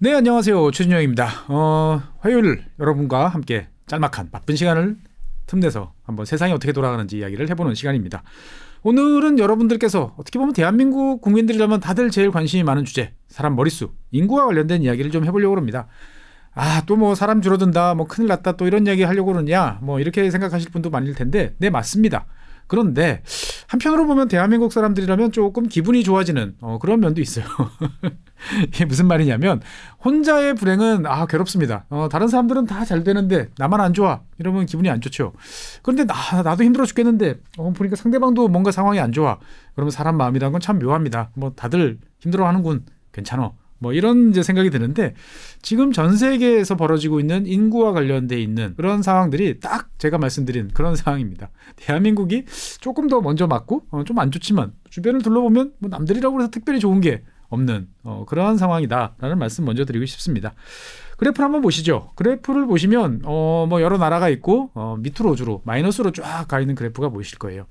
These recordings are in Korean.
네, 안녕하세요. 최준영입니다. 어, 화요일 여러분과 함께 짤막한 바쁜 시간을 틈내서 한번 세상이 어떻게 돌아가는지 이야기를 해보는 시간입니다. 오늘은 여러분들께서 어떻게 보면 대한민국 국민들이라면 다들 제일 관심이 많은 주제, 사람 머릿수, 인구와 관련된 이야기를 좀 해보려고 합니다. 아, 또 뭐 사람 줄어든다, 뭐 큰일 났다, 또 이런 이야기 하려고 그러냐, 뭐 이렇게 생각하실 분도 많을 텐데, 네, 맞습니다. 그런데 한편으로 보면 대한민국 사람들이라면 조금 기분이 좋아지는 어, 그런 면도 있어요. 이게 무슨 말이냐면 혼자의 불행은 아 괴롭습니다. 어, 다른 사람들은 다 잘 되는데 나만 안 좋아 이러면 기분이 안 좋죠. 그런데 나 나도 힘들어 죽겠는데 어, 보니까 상대방도 뭔가 상황이 안 좋아. 그러면 사람 마음이라는 건참 묘합니다. 뭐 다들 힘들어하는군 괜찮어. 뭐 이런 이제 생각이 드는데 지금 전 세계에서 벌어지고 있는 인구와 관련돼 있는 그런 상황들이 딱 제가 말씀드린 그런 상황입니다. 대한민국이 조금 더 먼저 맞고 어, 좀 안 좋지만 주변을 둘러보면 뭐 남들이라고 해서 특별히 좋은 게 없는 어, 그러한 상황이다라는 말씀 먼저 드리고 싶습니다. 그래프를 한번 보시죠. 그래프를 보시면 어, 뭐 여러 나라가 있고 어, 밑으로 주로 마이너스로 쫙 가 있는 그래프가 보이실 거예요.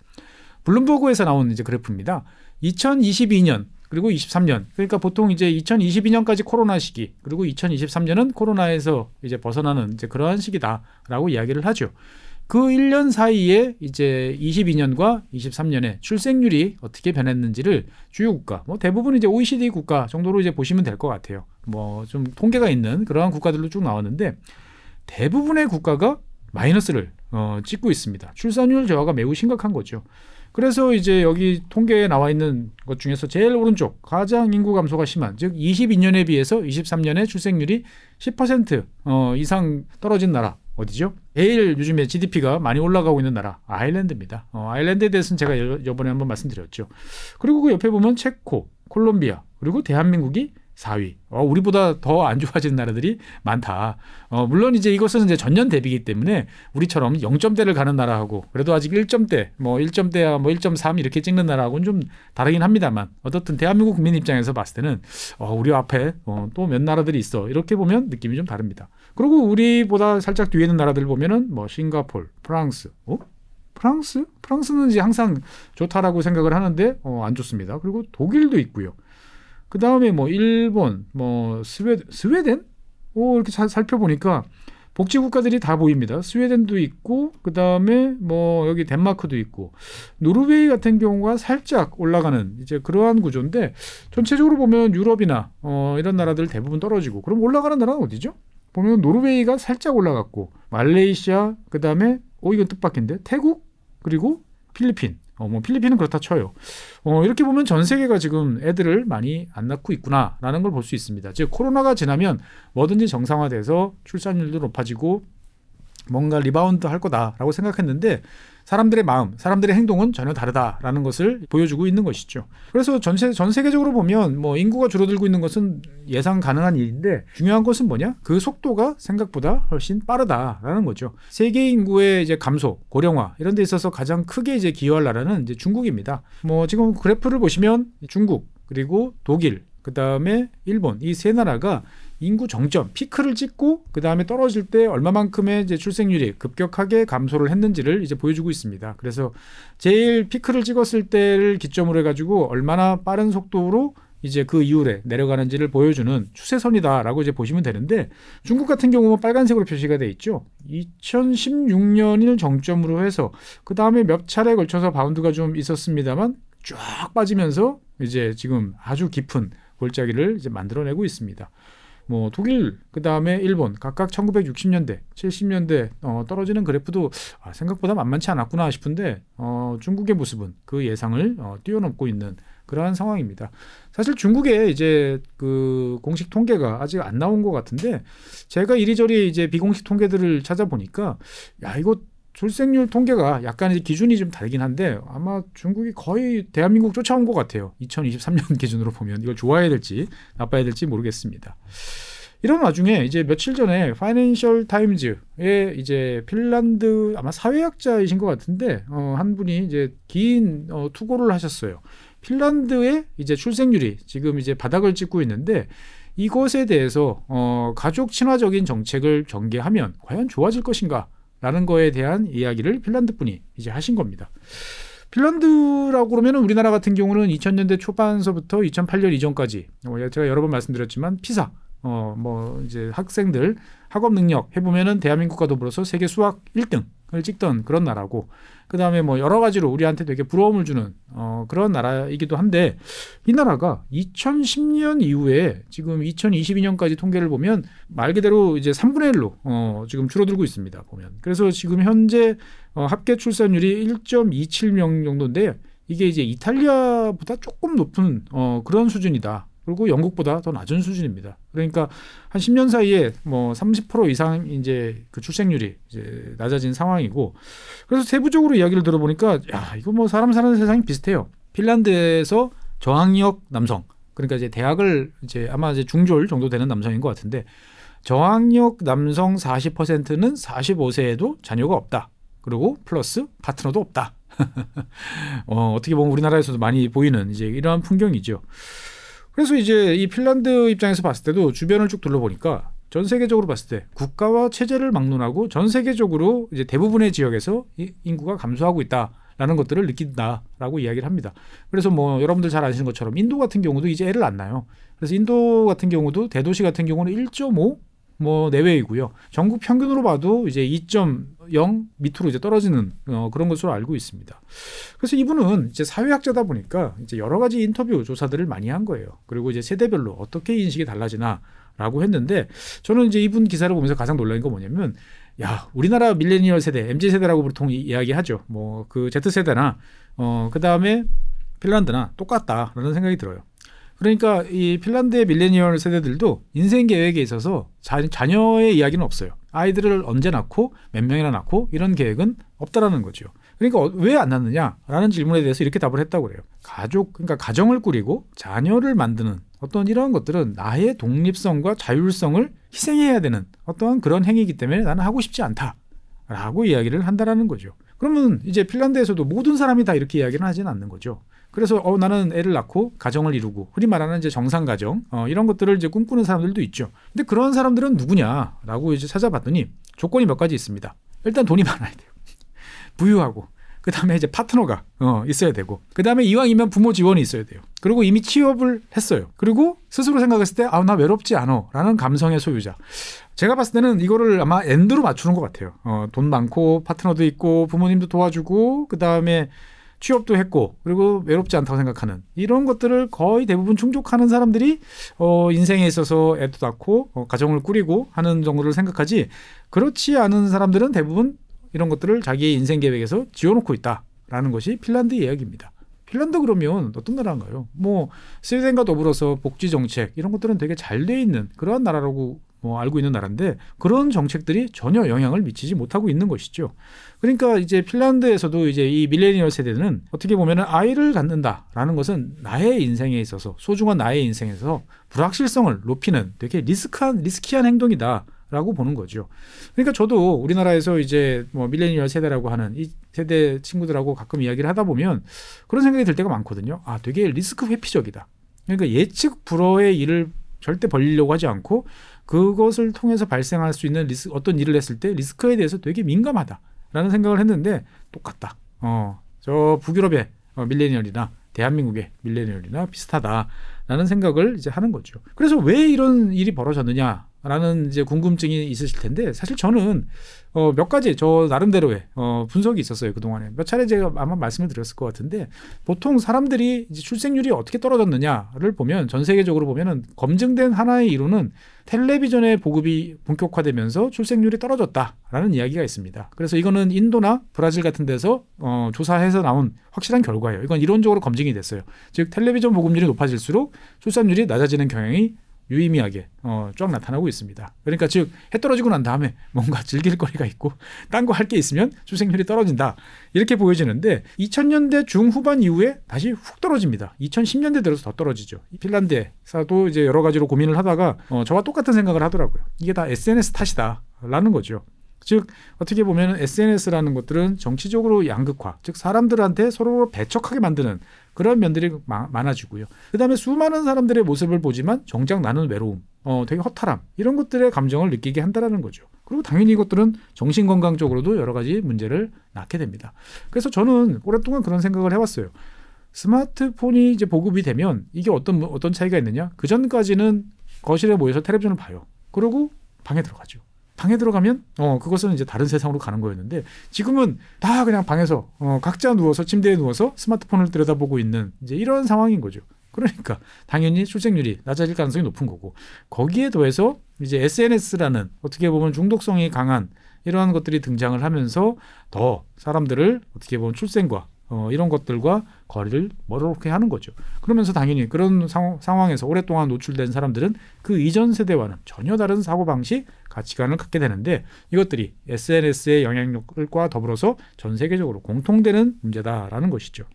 블룸버그에서 나온 이제 그래프입니다. 2022년 그리고 23년. 그러니까 보통 이제 2022년까지 코로나 시기, 그리고 2023년은 코로나에서 이제 벗어나는 이제 그러한 시기다라고 이야기를 하죠. 그 1년 사이에 이제 22년과 23년에 출생률이 어떻게 변했는지를 주요 국가, 뭐 대부분 이제 OECD 국가 정도로 이제 보시면 될 것 같아요. 뭐 좀 통계가 있는 그러한 국가들로 쭉 나왔는데 대부분의 국가가 마이너스를 어, 찍고 있습니다. 출산율 저하가 매우 심각한 거죠. 그래서 이제 여기 통계에 나와 있는 것 중에서 제일 오른쪽 가장 인구 감소가 심한 즉 22년에 비해서 23년에 출생률이 10% 어, 이상 떨어진 나라 어디죠? 제일 요즘에 GDP가 많이 올라가고 있는 나라 아일랜드입니다. 어, 아일랜드에 대해서는 제가 여 번에 한번 말씀드렸죠. 그리고 그 옆에 보면 체코, 콜롬비아 그리고 대한민국이 4위. 어, 우리보다 더 안 좋아진 나라들이 많다. 어, 물론 이제 이것은 이제 전년 대비이기 때문에 우리처럼 0점대를 가는 나라하고 그래도 아직 1점대, 뭐 1점대야 뭐 1.3 이렇게 찍는 나라하고는 좀 다르긴 합니다만 어떻든 대한민국 국민 입장에서 봤을 때는 어, 우리 앞에 어, 또 몇 나라들이 있어. 이렇게 보면 느낌이 좀 다릅니다. 그리고 우리보다 살짝 뒤에 있는 나라들 보면은 뭐 싱가폴, 프랑스, 어? 프랑스? 프랑스는 이제 항상 좋다라고 생각을 하는데 어, 안 좋습니다. 그리고 독일도 있고요. 그 다음에 뭐 일본, 뭐 스웨 스웨덴, 오 이렇게 잘 살펴보니까 복지 국가들이 다 보입니다. 스웨덴도 있고 그 다음에 뭐 여기 덴마크도 있고 노르웨이 같은 경우가 살짝 올라가는 이제 그러한 구조인데 전체적으로 보면 유럽이나 어, 이런 나라들 대부분 떨어지고 그럼 올라가는 나라는 어디죠? 보면 노르웨이가 살짝 올라갔고 말레이시아 그 다음에 오 이건 뜻밖인데 태국 그리고 필리핀 어, 뭐 필리핀은 그렇다 쳐요. 어, 이렇게 보면 전 세계가 지금 애들을 많이 안 낳고 있구나라는 걸 볼 수 있습니다. 즉 코로나가 지나면 뭐든지 정상화돼서 출산율도 높아지고 뭔가 리바운드 할 거다라고 생각했는데 사람들의 마음, 사람들의 행동은 전혀 다르다라는 것을 보여주고 있는 것이죠. 그래서 전세, 전 세계적으로 보면 뭐 인구가 줄어들고 있는 것은 예상 가능한 일인데 중요한 것은 뭐냐? 그 속도가 생각보다 훨씬 빠르다라는 거죠. 세계 인구의 이제 감소, 고령화 이런 데 있어서 가장 크게 이제 기여할 나라는 이제 중국입니다. 뭐 지금 그래프를 보시면 중국 그리고 독일 그 다음에 일본 이 세 나라가 인구 정점 피크를 찍고 그 다음에 떨어질 때 얼마만큼의 이제 출생률이 급격하게 감소를 했는지를 이제 보여주고 있습니다. 그래서 제일 피크를 찍었을 때를 기점으로 해가지고 얼마나 빠른 속도로 이제 그 이후에 내려가는지를 보여주는 추세선이다라고 이제 보시면 되는데 중국 같은 경우는 빨간색으로 표시가 돼 있죠. 2016년을 정점으로 해서 그 다음에 몇 차례 걸쳐서 바운드가 좀 있었습니다만 쫙 빠지면서 이제 지금 아주 깊은 골짜기를 이제 만들어내고 있습니다. 뭐 독일 그 다음에 일본 각각 1960년대 70년대 어, 떨어지는 그래프도 아, 생각보다 만만치 않았구나 싶은데 어, 중국의 모습은 그 예상을 어, 뛰어넘고 있는 그러한 상황입니다. 사실 중국에 이제 그 공식 통계가 아직 안 나온 것 같은데 제가 이리저리 이제 비공식 통계들을 찾아보니까 야 이거 출생률 통계가 약간 기준이 좀 다르긴 한데 아마 중국이 거의 대한민국 쫓아온 것 같아요. 2023년 기준으로 보면 이걸 좋아해야 될지 나빠야 될지 모르겠습니다. 이런 와중에 이제 며칠 전에 파이낸셜 타임즈에 이제 핀란드 아마 사회학자이신 것 같은데 어, 한 분이 이제 긴 어, 투고를 하셨어요. 핀란드의 이제 출생률이 지금 이제 바닥을 찍고 있는데 이것에 대해서 어, 가족 친화적인 정책을 전개하면 과연 좋아질 것인가? 라는 거에 대한 이야기를 핀란드 분이 이제 하신 겁니다. 핀란드라고 그러면 우리나라 같은 경우는 2000년대 초반서부터 2008년 이전까지 어, 제가 여러 번 말씀드렸지만 피사 어 뭐 이제 학생들 학업 능력 해보면은 대한민국과 더불어서 세계 수학 1등 을 찍던 그런 나라고 그 다음에 뭐 여러 가지로 우리한테 되게 부러움을 주는 어 그런 나라이기도 한데 이 나라가 2010년 이후에 지금 2022년까지 통계를 보면 말 그대로 이제 3분의 1로 어 지금 줄어들고 있습니다 보면 그래서 지금 현재 어 합계 출산율이 1.27명 정도인데 이게 이제 이탈리아보다 조금 높은 어 그런 수준이다. 그리고 영국보다 더 낮은 수준입니다. 그러니까 한 10년 사이에 뭐 30% 이상 이제 그 출생률이 이제 낮아진 상황이고 그래서 세부적으로 이야기를 들어보니까 야 이거 뭐 사람 사는 세상이 비슷해요. 핀란드에서 저학력 남성 그러니까 이제 대학을 이제 아마 이제 중졸 정도 되는 남성인 것 같은데 저학력 남성 40%는 45세에도 자녀가 없다. 그리고 플러스 파트너도 없다. 어, 어떻게 보면 우리나라에서도 많이 보이는 이제 이러한 풍경이죠. 그래서 이제 이 핀란드 입장에서 봤을 때도 주변을 쭉 둘러보니까 전 세계적으로 봤을 때 국가와 체제를 막론하고 전 세계적으로 이제 대부분의 지역에서 인구가 감소하고 있다라는 것들을 느낀다라고 이야기를 합니다. 그래서 뭐 여러분들 잘 아시는 것처럼 인도 같은 경우도 이제 애를 안 낳아요. 그래서 인도 같은 경우도 대도시 같은 경우는 1.5 뭐 내외이고요. 전국 평균으로 봐도 이제 2.0 밑으로 이제 떨어지는 어, 그런 것으로 알고 있습니다. 그래서 이분은 이제 사회학자다 보니까 이제 여러 가지 인터뷰 조사들을 많이 한 거예요. 그리고 이제 세대별로 어떻게 인식이 달라지나라고 했는데 저는 이제 이분 기사를 보면서 가장 놀란 건 뭐냐면 야 우리나라 밀레니얼 세대, MZ 세대라고 보통 이야기하죠. 뭐 그 Z 세대나 어 그 다음에 핀란드나 똑같다라는 생각이 들어요. 그러니까 이 핀란드의 밀레니얼 세대들도 인생 계획에 있어서 자, 자녀의 이야기는 없어요. 아이들을 언제 낳고 몇 명이나 낳고 이런 계획은 없다라는 거죠. 그러니까 어, 왜안 낳느냐라는 질문에 대해서 이렇게 답을 했다고 그래요. 가족 그러니까 가정을 꾸리고 자녀를 만드는 어떤 이런 것들은 나의 독립성과 자율성을 희생해야 되는 어떤 그런 행위이기 때문에 나는 하고 싶지 않다라고 이야기를 한다라는 거죠. 그러면 이제 핀란드에서도 모든 사람이 다 이렇게 이야기를 하지는 않는 거죠. 그래서 어 나는 애를 낳고 가정을 이루고 흔히 말하는 이제 정상 가정 어, 이런 것들을 이제 꿈꾸는 사람들도 있죠. 근데 그런 사람들은 누구냐라고 이제 찾아봤더니 조건이 몇 가지 있습니다. 일단 돈이 많아야 돼요. 부유하고 그 다음에 이제 파트너가 어, 있어야 되고 그 다음에 이왕이면 부모 지원이 있어야 돼요. 그리고 이미 취업을 했어요. 그리고 스스로 생각했을 때 아 나 외롭지 않어라는 감성의 소유자. 제가 봤을 때는 이거를 아마 엔드로 맞추는 것 같아요. 어, 돈 많고 파트너도 있고 부모님도 도와주고 그 다음에 취업도 했고 그리고 외롭지 않다고 생각하는 이런 것들을 거의 대부분 충족하는 사람들이 어 인생에 있어서 애도 낳고 어 가정을 꾸리고 하는 정도를 생각하지 그렇지 않은 사람들은 대부분 이런 것들을 자기의 인생 계획에서 지어놓고 있다라는 것이 핀란드 이야기입니다. 핀란드 그러면 어떤 나라인가요? 뭐 스웨덴과 더불어서 복지 정책 이런 것들은 되게 잘 돼 있는 그러한 나라라고 뭐 알고 있는 나라인데 그런 정책들이 전혀 영향을 미치지 못하고 있는 것이죠. 그러니까 이제 핀란드에서도 이제 이 밀레니얼 세대는 어떻게 보면은 아이를 갖는다라는 것은 나의 인생에 있어서 소중한 나의 인생에서 불확실성을 높이는 되게 리스크한 risky한 행동이다. 라고 보는 거죠. 그러니까 저도 우리나라에서 이제 뭐 밀레니얼 세대라고 하는 이 세대 친구들하고 가끔 이야기를 하다 보면 그런 생각이 들 때가 많거든요. 아, 되게 리스크 회피적이다. 그러니까 예측 불허의 일을 절대 벌리려고 하지 않고 그것을 통해서 발생할 수 있는 리스 어떤 일을 했을 때 리스크에 대해서 되게 민감하다라는 생각을 했는데 똑같다. 어, 저 북유럽의 어, 밀레니얼이나 대한민국의 밀레니얼이나 비슷하다라는 생각을 이제 하는 거죠. 그래서 왜 이런 일이 벌어졌느냐 라는 이제 궁금증이 있으실 텐데 사실 저는 어, 몇 가지 저 나름대로의 어, 분석이 있었어요 그 동안에 몇 차례 제가 아마 말씀을 드렸을 것 같은데 보통 사람들이 이제 출생률이 어떻게 떨어졌느냐를 보면 전 세계적으로 보면은 검증된 하나의 이론은 텔레비전의 보급이 본격화되면서 출생률이 떨어졌다라는 이야기가 있습니다. 그래서 이거는 인도나 브라질 같은 데서 어, 조사해서 나온 확실한 결과예요. 이건 이론적으로 검증이 됐어요. 즉 텔레비전 보급률이 높아질수록 출산율이 낮아지는 경향이 유의미하게 어, 쫙 나타나고 있습니다. 그러니까 즉 해 떨어지고 난 다음에 뭔가 즐길 거리가 있고 딴 거 할 게 있으면 출생률이 떨어진다 이렇게 보여지는데 2000년대 중후반 이후에 다시 훅 떨어집니다. 2010년대 들어서 더 떨어지죠. 핀란드에서도 이제 여러 가지로 고민을 하다가 어, 저와 똑같은 생각을 하더라고요. 이게 다 SNS 탓이다라는 거죠. 즉 어떻게 보면 SNS라는 것들은 정치적으로 양극화, 즉 사람들한테 서로 배척하게 만드는 그런 면들이 마, 많아지고요. 그다음에 수많은 사람들의 모습을 보지만 정작 나는 외로움, 어, 되게 허탈함 이런 것들의 감정을 느끼게 한다라는 거죠. 그리고 당연히 이것들은 정신 건강 적으로도 여러 가지 문제를 낳게 됩니다. 그래서 저는 오랫동안 그런 생각을 해왔어요. 스마트폰이 이제 보급이 되면 이게 어떤 어떤 차이가 있느냐? 그 전까지는 거실에 모여서 텔레비전을 봐요. 그러고 방에 들어가죠. 방에 들어가면 어 그것은 이제 다른 세상으로 가는 거였는데 지금은 다 그냥 방에서 어 각자 누워서 침대에 누워서 스마트폰을 들여다보고 있는 이제 이런 상황인 거죠. 그러니까 당연히 출생률이 낮아질 가능성이 높은 거고 거기에 더해서 이제 SNS라는 어떻게 보면 중독성이 강한 이러한 것들이 등장을 하면서 더 사람들을 어떻게 보면 출생과 어, 이런 것들과 거리를 멀어놓게 하는 거죠. 그러면서 당연히 그런 상황, 상황에서 오랫동안 노출된 사람들은 그 이전 세대와는 전혀 다른 사고방식, 가치관을 갖게 되는데 이것들이 SNS의 영향력과 더불어서 전 세계적으로 공통되는 문제다라는 것이죠.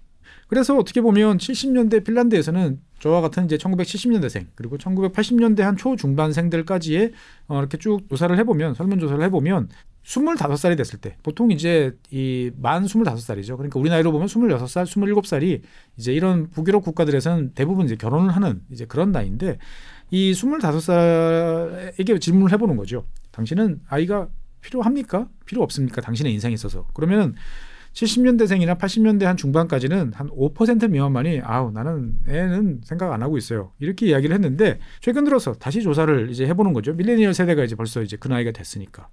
그래서 어떻게 보면 70년대 핀란드에서는 저와 같은 이제 1970년대생 그리고 1980년대 한 초중반생들까지의 어, 이렇게 쭉 조사를 해보면 설문조사를 해보면 25살이 됐을 때 보통 이제 이 만 25살이죠. 그러니까 우리 나이로 보면 26살, 27살이 이제 이런 북유럽 국가들에서는 대부분 이제 결혼을 하는 이제 그런 나이인데 이 25살에게 질문을 해보는 거죠. 당신은 아이가 필요합니까? 필요 없습니까? 당신의 인생에 있어서. 그러면 70년대생이나 80년대 한 중반까지는 한 5% 미만만이 아우 나는 애는 생각 안 하고 있어요. 이렇게 이야기를 했는데 최근 들어서 다시 조사를 이제 해보는 거죠. 밀레니얼 세대가 이제 벌써 이제 그 나이가 됐으니까.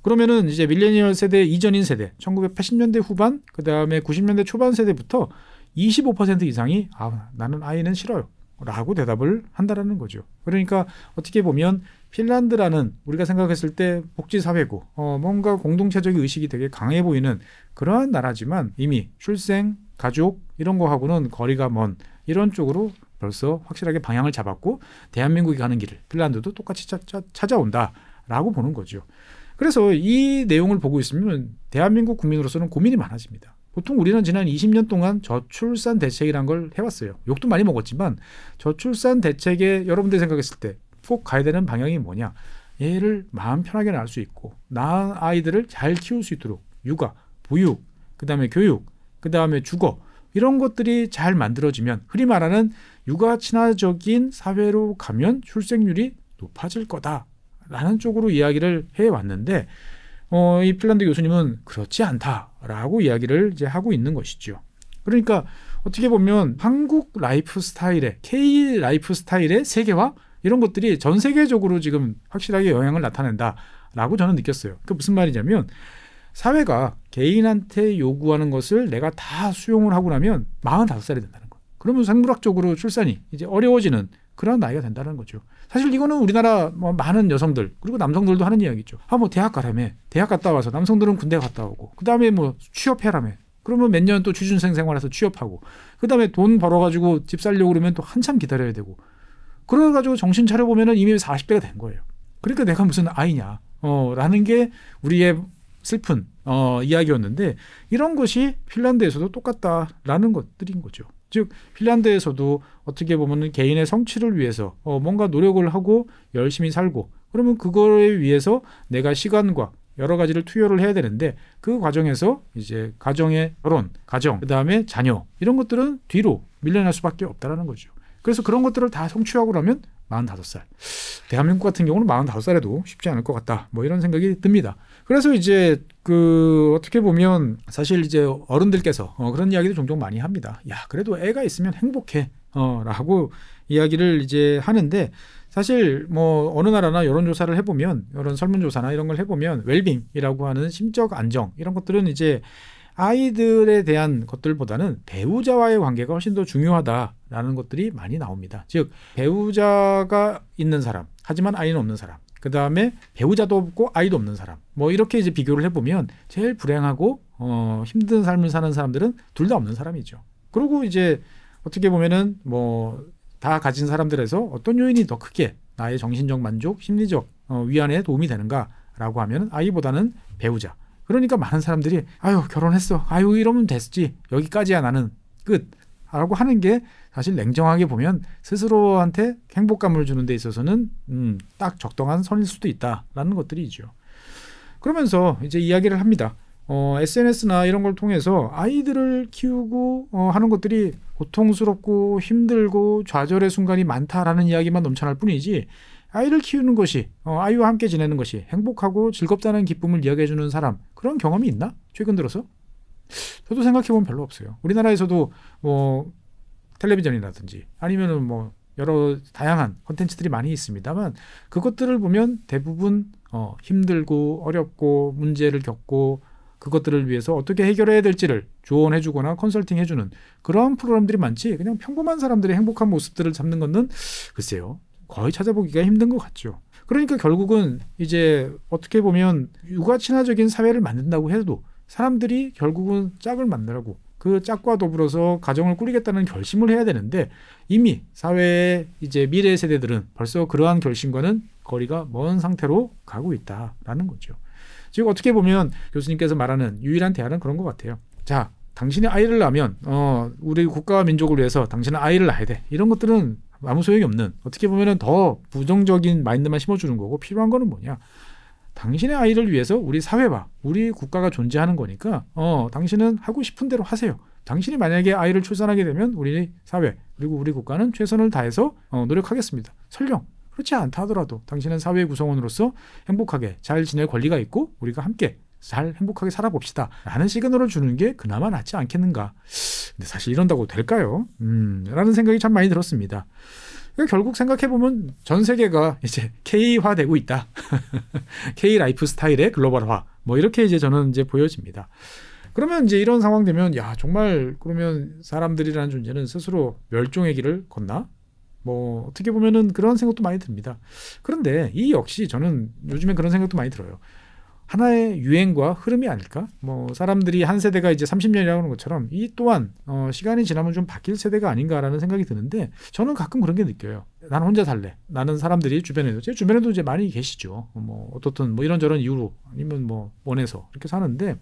그러면은 이제 밀레니얼 세대 이전인 세대, 1980년대 후반, 그 다음에 90년대 초반 세대부터 25% 이상이 아 나는 아이는 싫어요. 라고 대답을 한다라는 거죠. 그러니까 어떻게 보면 핀란드라는 우리가 생각했을 때 복지사회고 어, 뭔가 공동체적인 의식이 되게 강해 보이는 그러한 나라지만 이미 출생, 가족 이런 거하고는 거리가 먼 이런 쪽으로 벌써 확실하게 방향을 잡았고 대한민국이 가는 길을 핀란드도 똑같이 찾아온다라고 보는 거죠. 그래서 이 내용을 보고 있으면 대한민국 국민으로서는 고민이 많아집니다. 보통 우리는 지난 20년 동안 저출산 대책이란 걸 해왔어요. 욕도 많이 먹었지만 저출산 대책에 여러분들이 생각했을 때 꼭 가야 되는 방향이 뭐냐? 얘를 마음 편하게 낳을 수 있고 낳은 아이들을 잘 키울 수 있도록 육아, 보육, 그 다음에 교육, 그 다음에 주거 이런 것들이 잘 만들어지면 흔히 말하는 육아 친화적인 사회로 가면 출생률이 높아질 거다라는 쪽으로 이야기를 해 왔는데 어, 이 핀란드 교수님은 그렇지 않다 라고 이야기를 이제 하고 있는 것이죠. 그러니까 어떻게 보면 한국 라이프 스타일의 K 라이프 스타일의 세계화 이런 것들이 전 세계적으로 지금 확실하게 영향을 나타낸다라고 저는 느꼈어요. 그 무슨 말이냐면 사회가 개인한테 요구하는 것을 내가 다 수용을 하고 나면 45살이 된다는 거. 그러면 생물학적으로 출산이 이제 어려워지는 그런 나이가 된다는 거죠. 사실 이거는 우리나라 뭐 많은 여성들 그리고 남성들도 하는 이야기죠. 아 뭐 대학 가라며 대학 갔다 와서 남성들은 군대 갔다 오고 그 다음에 뭐 취업해라며 그러면 몇 년 또 취준생 생활해서 취업하고 그 다음에 돈 벌어가지고 집 살려고 그러면 또 한참 기다려야 되고 그래가지고 정신 차려 보면은 이미 40대가 된 거예요. 그러니까 내가 무슨 아이냐 어라는 게 우리의 슬픈 어, 이야기였는데 이런 것이 핀란드에서도 똑같다라는 것들인 거죠. 즉 핀란드에서도 어떻게 보면 개인의 성취를 위해서 어, 뭔가 노력을 하고 열심히 살고 그러면 그거에 위해서 내가 시간과 여러 가지를 투여를 해야 되는데 그 과정에서 이제 가정의 결혼, 가정, 그 다음에 자녀 이런 것들은 뒤로 밀려날 수밖에 없다라는 거죠. 그래서 그런 것들을 다 성취하고 나면 45살. 대한민국 같은 경우는 45살에도 쉽지 않을 것 같다. 뭐 이런 생각이 듭니다. 그래서 이제 그 어떻게 보면 사실 이제 어른들께서 어 그런 이야기도 종종 많이 합니다. 야, 그래도 애가 있으면 행복해. 어, 라고 이야기를 이제 하는데 사실 뭐 어느 나라나 여론조사를 해보면 이런 설문조사나 이런 걸 해보면 웰빙이라고 하는 심적 안정 이런 것들은 이제 아이들에 대한 것들보다는 배우자와의 관계가 훨씬 더 중요하다라는 것들이 많이 나옵니다. 즉 배우자가 있는 사람 하지만 아이는 없는 사람 그 다음에 배우자도 없고 아이도 없는 사람 뭐 이렇게 이제 비교를 해보면 제일 불행하고 어, 힘든 삶을 사는 사람들은 둘 다 없는 사람이죠. 그리고 이제 어떻게 보면은 뭐 다 가진 사람들에서 어떤 요인이 더 크게 나의 정신적 만족, 심리적 어, 위안에 도움이 되는가라고 하면 아이보다는 배우자. 그러니까 많은 사람들이 아유 결혼했어, 아유 이러면 됐지 여기까지야 나는 끝. 라고 하는 게 사실 냉정하게 보면 스스로한테 행복감을 주는 데 있어서는 음, 딱 적당한 선일 수도 있다라는 것들이죠. 그러면서 이제 이야기를 합니다. 어, SNS나 이런 걸 통해서 아이들을 키우고 어, 하는 것들이 고통스럽고 힘들고 좌절의 순간이 많다라는 이야기만 넘쳐날 뿐이지 아이를 키우는 것이 어, 아이와 함께 지내는 것이 행복하고 즐겁다는 기쁨을 이야기해주는 사람 그런 경험이 있나 최근 들어서 저도 생각해 보면 별로 없어요. 우리나라에서도 뭐 텔레비전이라든지 아니면은 뭐 여러 다양한 컨텐츠들이 많이 있습니다만 그것들을 보면 대부분 어, 힘들고 어렵고 문제를 겪고 그것들을 위해서 어떻게 해결해야 될지를 조언해주거나 컨설팅해주는 그런 프로그램들이 많지 그냥 평범한 사람들의 행복한 모습들을 잡는 것은 글쎄요 거의 찾아보기가 힘든 것 같죠. 그러니까 결국은 이제 어떻게 보면 육아 친화적인 사회를 만든다고 해도 사람들이 결국은 짝을 만나라고 그 짝과 더불어서 가정을 꾸리겠다는 결심을 해야 되는데 이미 사회의 이제 미래 세대들은 벌써 그러한 결심과는 거리가 먼 상태로 가고 있다라는 거죠. 즉 어떻게 보면 교수님께서 말하는 유일한 대안은 그런 것 같아요. 자, 당신이 아이를 낳으면 어 우리 국가와 민족을 위해서 당신은 아이를 낳아야 돼. 이런 것들은 아무 소용이 없는 어떻게 보면은 더 부정적인 마인드만 심어주는 거고 필요한 거는 뭐냐? 당신의 아이를 위해서 우리 사회와 우리 국가가 존재하는 거니까 어 당신은 하고 싶은 대로 하세요. 당신이 만약에 아이를 출산하게 되면 우리 사회 그리고 우리 국가는 최선을 다해서 어, 노력하겠습니다. 설령 그렇지 않다 하더라도 당신은 사회 구성원으로서 행복하게 잘 지낼 권리가 있고 우리가 함께 잘 행복하게 살아봅시다. 라는 시그널을 주는 게 그나마 낫지 않겠는가. 근데 사실 이런다고 될까요? 음, 라는 생각이 참 많이 들었습니다. 결국 생각해보면 전 세계가 이제 K화 되고 있다. K 라이프 스타일의 글로벌화. 뭐 이렇게 이제 저는 이제 보여집니다. 그러면 이제 이런 상황 되면 야 정말 그러면 사람들이라는 존재는 스스로 멸종의 길을 걷나? 뭐 어떻게 보면은 그런 생각도 많이 듭니다. 그런데 이 역시 저는 요즘에 그런 생각도 많이 들어요. 하나의 유행과 흐름이 아닐까? 뭐 사람들이 한 세대가 이제 30년이라고 하는 것처럼 이 또한 어 시간이 지나면 좀 바뀔 세대가 아닌가라는 생각이 드는데 저는 가끔 그런 게 느껴요. 나는 혼자 살래. 나는 사람들이 주변에도 제 주변에도 이제 많이 계시죠. 뭐 어떻든 뭐 이런저런 이유로 아니면 뭐 원해서 이렇게 사는데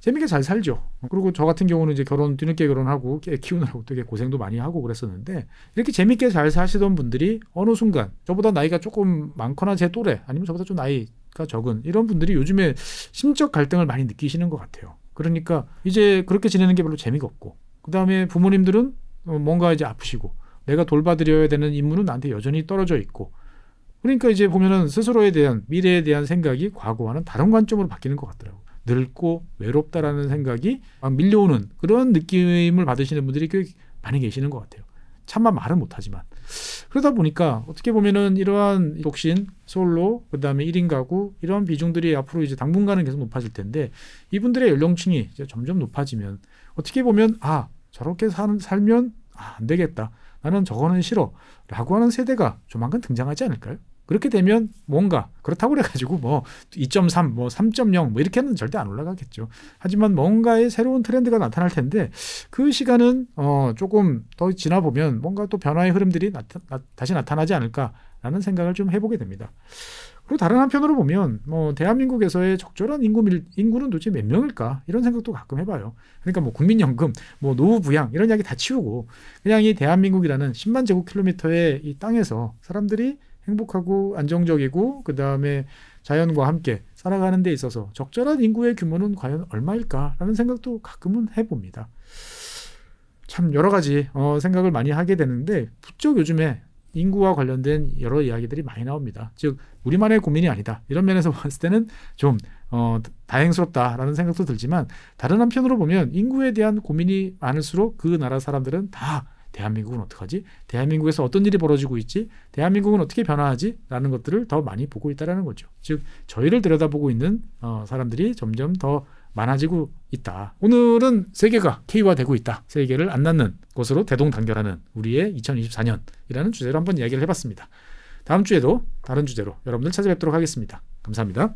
재밌게 잘 살죠. 그리고 저 같은 경우는 이제 결혼 뒤늦게 결혼하고 애 키우느라고 되게 고생도 많이 하고 그랬었는데 이렇게 재밌게 잘 사시던 분들이 어느 순간 저보다 나이가 조금 많거나 제 또래 아니면 저보다 좀 나이 가 적은 이런 분들이 요즘에 심적 갈등을 많이 느끼시는 것 같아요. 그러니까 이제 그렇게 지내는 게 별로 재미가 없고 그 다음에 부모님들은 어, 뭔가 이제 아프시고 내가 돌봐드려야 되는 임무는 나한테 여전히 떨어져 있고 그러니까 이제 보면은 스스로에 대한 미래에 대한 생각이 과거와는 다른 관점으로 바뀌는 것 같더라고. 늙고 외롭다라는 생각이 막 밀려오는 그런 느낌을 받으시는 분들이 꽤 많이 계시는 것 같아요. 차마 말은 못하지만 그러다 보니까 어떻게 보면은 이러한 독신, 솔로, 그다음에 1인 가구 이런 비중들이 앞으로 이제 당분간은 계속 높아질 텐데 이분들의 연령층이 이제 점점 높아지면 어떻게 보면 아 저렇게 사는 살면 아, 안 되겠다. 나는 저거는 싫어라고 하는 세대가 조만간 등장하지 않을까요? 그렇게 되면 뭔가 그렇다고 그래가지고 뭐 2.3, 뭐 3.0, 뭐 이렇게는 절대 안 올라가겠죠. 하지만 뭔가의 새로운 트렌드가 나타날 텐데 그 시간은 어 조금 더 지나 보면 뭔가 또 변화의 흐름들이 나타, 나, 다시 나타나지 않을까라는 생각을 좀 해보게 됩니다. 그리고 다른 한편으로 보면 뭐 대한민국에서의 적절한 인구 밀, 인구는 도대체 몇 명일까 이런 생각도 가끔 해봐요. 그러니까 뭐 국민연금, 뭐 노후 부양 이런 이야기 다 치우고 그냥 이 대한민국이라는 10만 제곱킬로미터의 이 땅에서 사람들이 행복하고 안정적이고 그 다음에 자연과 함께 살아가는 데 있어서 적절한 인구의 규모는 과연 얼마일까라는 생각도 가끔은 해봅니다. 참 여러 가지 어, 생각을 많이 하게 되는데 부쩍 요즘에 인구와 관련된 여러 이야기들이 많이 나옵니다. 즉 우리만의 고민이 아니다. 이런 면에서 봤을 때는 좀 어, 다행스럽다라는 생각도 들지만 다른 한편으로 보면 인구에 대한 고민이 많을수록 그 나라 사람들은 다 대한민국은 어떡하지? 대한민국에서 어떤 일이 벌어지고 있지? 대한민국은 어떻게 변화하지? 라는 것들을 더 많이 보고 있다는 거죠. 즉 저희를 들여다보고 있는 어, 사람들이 점점 더 많아지고 있다. 오늘은 세계가 K화되고 있다. 세계를 안 낳는 것으로 대동단결하는 우리의 2024년이라는 주제로 한번 이야기를 해봤습니다. 다음 주에도 다른 주제로 여러분들 찾아뵙도록 하겠습니다. 감사합니다.